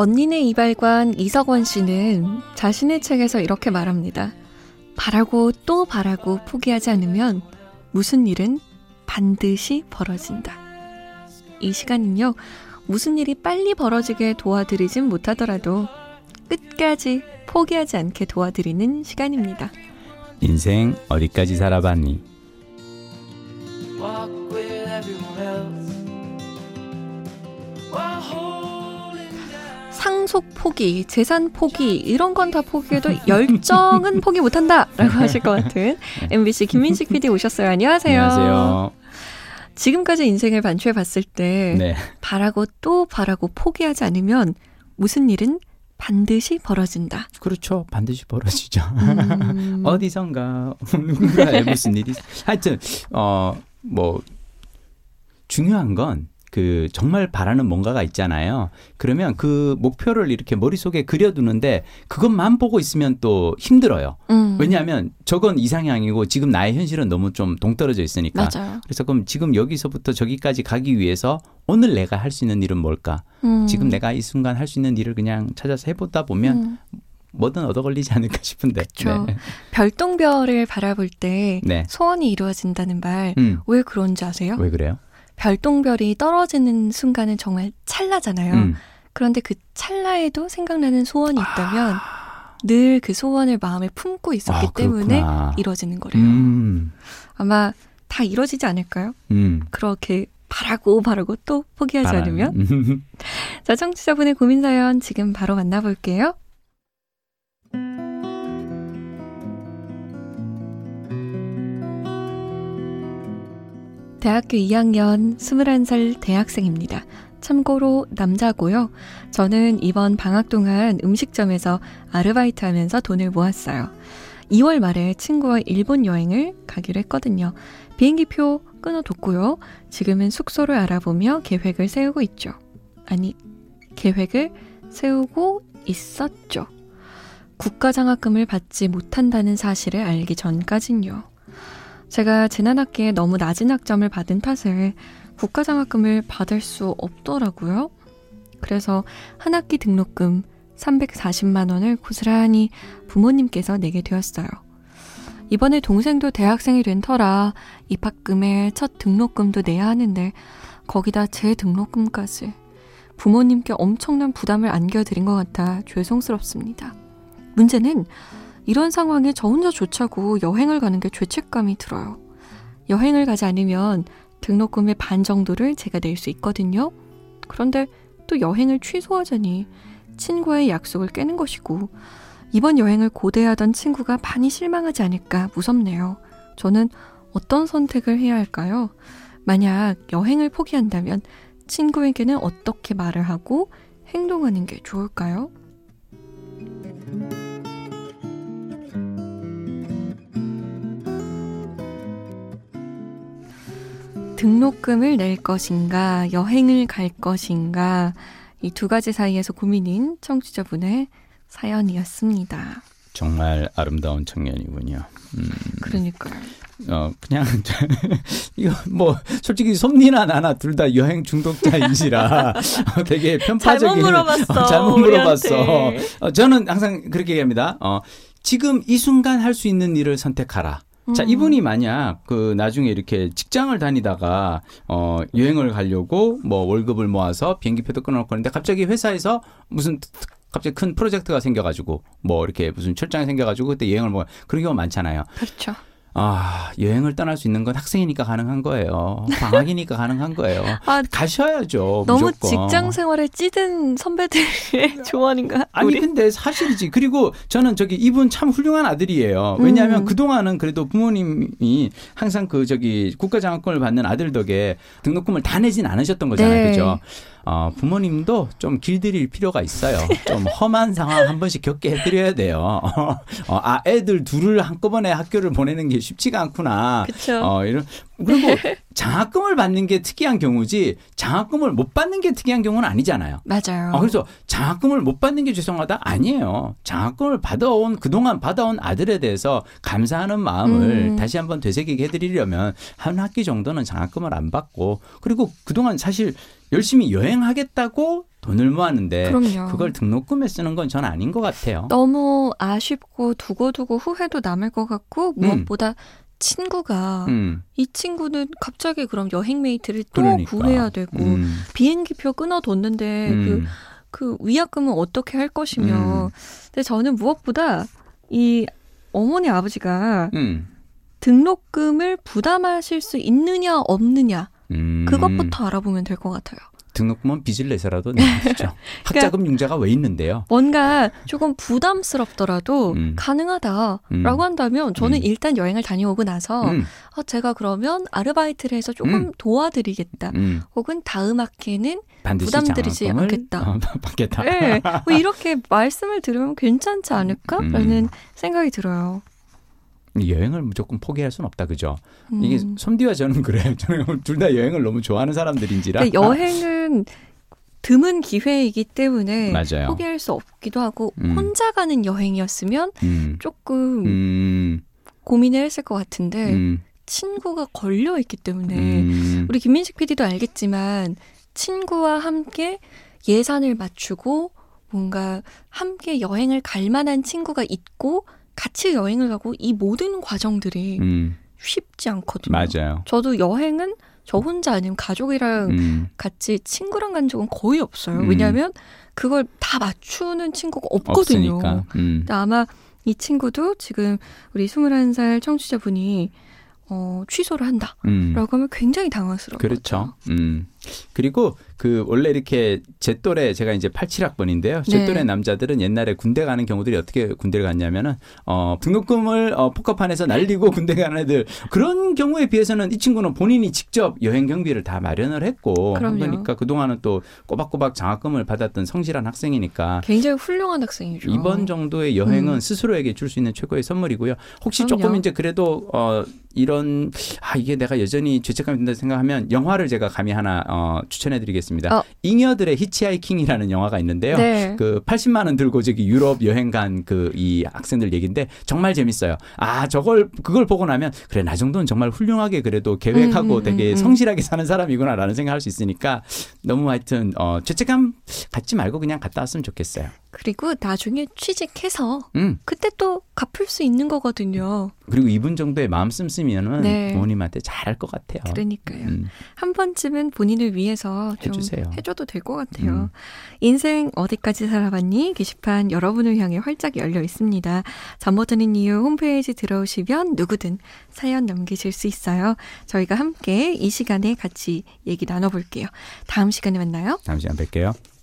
언니네 이발관 이석원 씨는 자신의 책에서 이렇게 말합니다. 바라고 또 바라고 포기하지 않으면 무슨 일은 반드시 벌어진다. 이 시간은요, 무슨 일이 빨리 벌어지게 도와드리진 못하더라도 끝까지 포기하지 않게 도와드리는 시간입니다. 인생 어디까지 살아봤니? 상속 포기, 재산 포기, 이런 건 다 포기해도 열정은 포기 못한다! 라고 하실 것 같은 MBC 김민식 PD 오셨어요. 안녕하세요. 안녕하세요. 지금까지 인생을 반추해 봤을 때 네. 바라고 또 바라고 포기하지 않으면 무슨 일은 반드시 벌어진다. 그렇죠. 반드시 벌어지죠. 음, 어디선가 누군가에 무슨 일이 하여튼 어 뭐 중요한 건 그 정말 바라는 뭔가가 있잖아요. 그러면 그 목표를 이렇게 머릿속에 그려두는데 그것만 보고 있으면 또 힘들어요. 음, 왜냐하면 저건 이상향이고 지금 나의 현실은 너무 좀 동떨어져 있으니까. 맞아요. 그래서 그럼 지금 여기서부터 저기까지 가기 위해서 오늘 내가 할 수 있는 일은 뭘까? 음, 지금 내가 이 순간 할 수 있는 일을 그냥 찾아서 해보다 보면 음, 뭐든 얻어 걸리지 않을까 싶은데. 그쵸. 네. 별똥별을 바라볼 때 네. 소원이 이루어진다는 말 음. 왜 그런지 아세요? 왜 그래요? 별똥별이 떨어지는 순간은 정말 찰나잖아요. 음. 그런데 그 찰나에도 생각나는 소원이 있다면 늘그 소원을 마음에 품고 있었기 아, 때문에. 이루어지는 거래요. 음. 아마 다 이루어지지 않을까요? 음. 그렇게 바라고 바라고 또 포기하지 바람. 않으면. 음. 자, 청취자분의 고민 사연 지금 바로 만나볼게요. 대학교 2학년 21살 대학생입니다. 참고로 남자고요. 저는 이번 방학 동안 음식점에서 아르바이트 하면서 돈을 모았어요. 2월 말에 친구와 일본 여행을 가기로 했거든요. 비행기 표 끊어뒀고요. 지금은 숙소를 알아보며 계획을 세우고 있죠. 아니, 계획을 세우고 있었죠. 국가장학금을 받지 못한다는 사실을 알기 전까진요. 제가 지난 학기에 너무 낮은 학점을 받은 탓에 국가장학금을 받을 수 없더라고요. 그래서 한 학기 등록금 340만 원을 고스란히 부모님께서 내게 되었어요. 이번에 동생도 대학생이 된 터라 입학금에 첫 등록금도 내야 하는데 거기다 제 등록금까지 부모님께 엄청난 부담을 안겨드린 것 같아 죄송스럽습니다. 문제는 이런 상황에 저 혼자 조차고 여행을 가는 게 죄책감이 들어요. 여행을 가지 않으면 등록금의 반 정도를 제가 낼 수 있거든요. 그런데 또 여행을 취소하자니 친구의 약속을 깨는 것이고 이번 여행을 고대하던 친구가 많이 실망하지 않을까 무섭네요. 저는 어떤 선택을 해야 할까요? 만약 여행을 포기한다면 친구에게는 어떻게 말을 하고 행동하는 게 좋을까요? 등록금을 낼 것인가, 여행을 갈 것인가, 이 두 가지 사이에서 고민인 청취자분의 사연이었습니다. 정말 아름다운 청년이군요. 음, 그러니까요. 어 그냥 이거 뭐 솔직히 솜니나 나나 둘 다 여행 중독자이시라 어, 되게 편파적인 잘못 물어봤어, 어, 잘못 물어봤어. 어, 저는 항상 그렇게 얘기합니다. 어, 지금 이 순간 할 수 있는 일을 선택하라. 자, 음. 이분이 만약 그 나중에 이렇게 직장을 다니다가 어 여행을 가려고 뭐 월급을 모아서 비행기표도 끊어놓고 있는데 갑자기 회사에서 무슨 갑자기 큰 프로젝트가 생겨가지고 뭐 이렇게 무슨 출장이 생겨가지고 그때 여행을 뭐 그런 경우 많잖아요. 그렇죠. 아 여행을 떠날 수 있는 건 학생이니까 가능한 거예요. 방학이니까 가능한 거예요. 아, 가셔야죠. 너무 무조건. 직장 생활에 찌든 선배들의 조언인가? 아니 우리? 근데 사실이지. 그리고 저는 저기 이분 참 훌륭한 아들이에요. 왜냐하면 음. 그동안은 그래도 부모님이 항상 그 저기 국가장학금을 받는 아들 덕에 등록금을 다 내진 않으셨던 거잖아요. 네. 그죠? 어, 부모님도 좀 길들일 필요가 있어요. 좀 험한 상황 한 번씩 겪게 해드려야 돼요. 어, 아 애들 둘을 한꺼번에 학교를 보내는 게 쉽지가 않구나. 그쵸. 어, 이런 그리고 장학금을 받는 게 특이한 경우지 장학금을 못 받는 게 특이한 경우는 아니잖아요. 맞아요. 아, 그래서 장학금을 못 받는 게 죄송하다? 아니에요. 장학금을 받아온, 그동안 받아온 아들에 대해서 감사하는 마음을 음. 다시 한번 되새기게 해드리려면 한 학기 정도는 장학금을 안 받고 그리고 그동안 사실 열심히 여행하겠다고 돈을 모았는데 그럼요. 그걸 등록금에 쓰는 건 전 아닌 것 같아요. 너무 아쉽고 두고두고 후회도 남을 것 같고 무엇보다 친구가 음, 이 친구는 갑자기 그럼 여행 메이트를 또 그러니까. 구해야 되고 음, 비행기표 끊어뒀는데 음, 그, 그 위약금은 어떻게 할 것이며 음. 근데 저는 무엇보다 이 어머니 아버지가 음, 등록금을 부담하실 수 있느냐 없느냐 음. 그것부터 알아보면 될 것 같아요. 등록금은 빚을 내서라도 내야죠. 학자금 융자가 왜 있는데요? 뭔가 조금 부담스럽더라도 음. 가능하다라고 음. 한다면 저는 음. 일단 여행을 다녀오고 나서 음, 아, 제가 그러면 아르바이트를 해서 조금 음. 도와드리겠다. 음. 혹은 다음 반드시 부담드리지 않겠다. 어, 받겠다. 네, 뭐 이렇게 말씀을 들으면 괜찮지 않을까라는 음. 생각이 들어요. 여행을 무조건 포기할 수는 없다, 그죠? 음. 이게 솜디와 저는 그래요. 저는 둘 다 여행을 너무 좋아하는 사람들인지라. 그러니까 여행은 드문 기회이기 때문에 맞아요. 포기할 수 없기도 하고 음. 혼자 가는 여행이었으면 음, 조금 음, 고민을 했을 것 같은데 음, 친구가 걸려 있기 때문에 음, 우리 김민식 PD도 알겠지만 친구와 함께 예산을 맞추고 뭔가 함께 여행을 갈 만한 친구가 있고 같이 여행을 가고 이 모든 과정들이 음, 쉽지 않거든요. 맞아요. 저도 여행은 저 혼자 아니면 가족이랑 음, 같이 친구랑 간 적은 거의 없어요. 음. 왜냐하면 그걸 다 맞추는 친구가 없거든요. 음, 근데 아마 이 친구도 지금 우리 21살 청취자분이 어, 취소를 한다라고 음. 하면 굉장히 당황스러워요. 그렇죠. 음. 그리고 그 원래 이렇게 제 또래 제가 이제 87학번인데요. 제 네. 또래 남자들은 옛날에 군대 가는 경우들이 어떻게 군대를 갔냐면은 어 등록금을 어 포커판에서 날리고 군대 가는 애들 그런 경우에 비해서는 이 친구는 본인이 직접 여행 경비를 다 마련을 했고. 그러니까 그동안은 또 꼬박꼬박 장학금을 받았던 성실한 학생이니까 굉장히 훌륭한 학생이죠. 이번 정도의 여행은 음. 스스로에게 줄 수 있는 최고의 선물이고요. 혹시 그럼요. 조금 이제 그래도 어 이런 아 이게 내가 여전히 죄책감이 든다 생각하면 영화를 제가 감히 하나 어 추천해 드리겠습니다. 어. 잉여들의 히치하이킹이라는 영화가 있는데요. 네. 그 80만 원 들고 저기 유럽 여행 간 그 이 학생들 얘기인데 정말 재밌어요. 아 저걸 그걸 보고 나면 그래 나 정도는 정말 훌륭하게 그래도 계획하고 음, 음, 되게 음, 음. 성실하게 사는 사람이구나라는 생각할 수 있으니까 너무 하여튼 어 죄책감 갖지 말고 그냥 갔다 왔으면 좋겠어요. 그리고 나중에 취직해서 음. 그때 또 갚을 수 있는 거거든요. 그리고 이분 정도의 마음 씀씀이면은 네. 부모님한테 잘할 것 같아요. 그러니까요. 음, 한 번쯤은 본인을 위해서 좀 해주세요. 해줘도 될 것 같아요. 음. 인생 어디까지 살아봤니? 게시판 여러분을 향해 활짝 열려 있습니다. 잠 못 드는 이유 홈페이지 들어오시면 누구든 사연 남기실 수 있어요. 저희가 함께 이 시간에 같이 얘기 나눠볼게요. 다음 시간에 만나요. 다음 시간 뵐게요.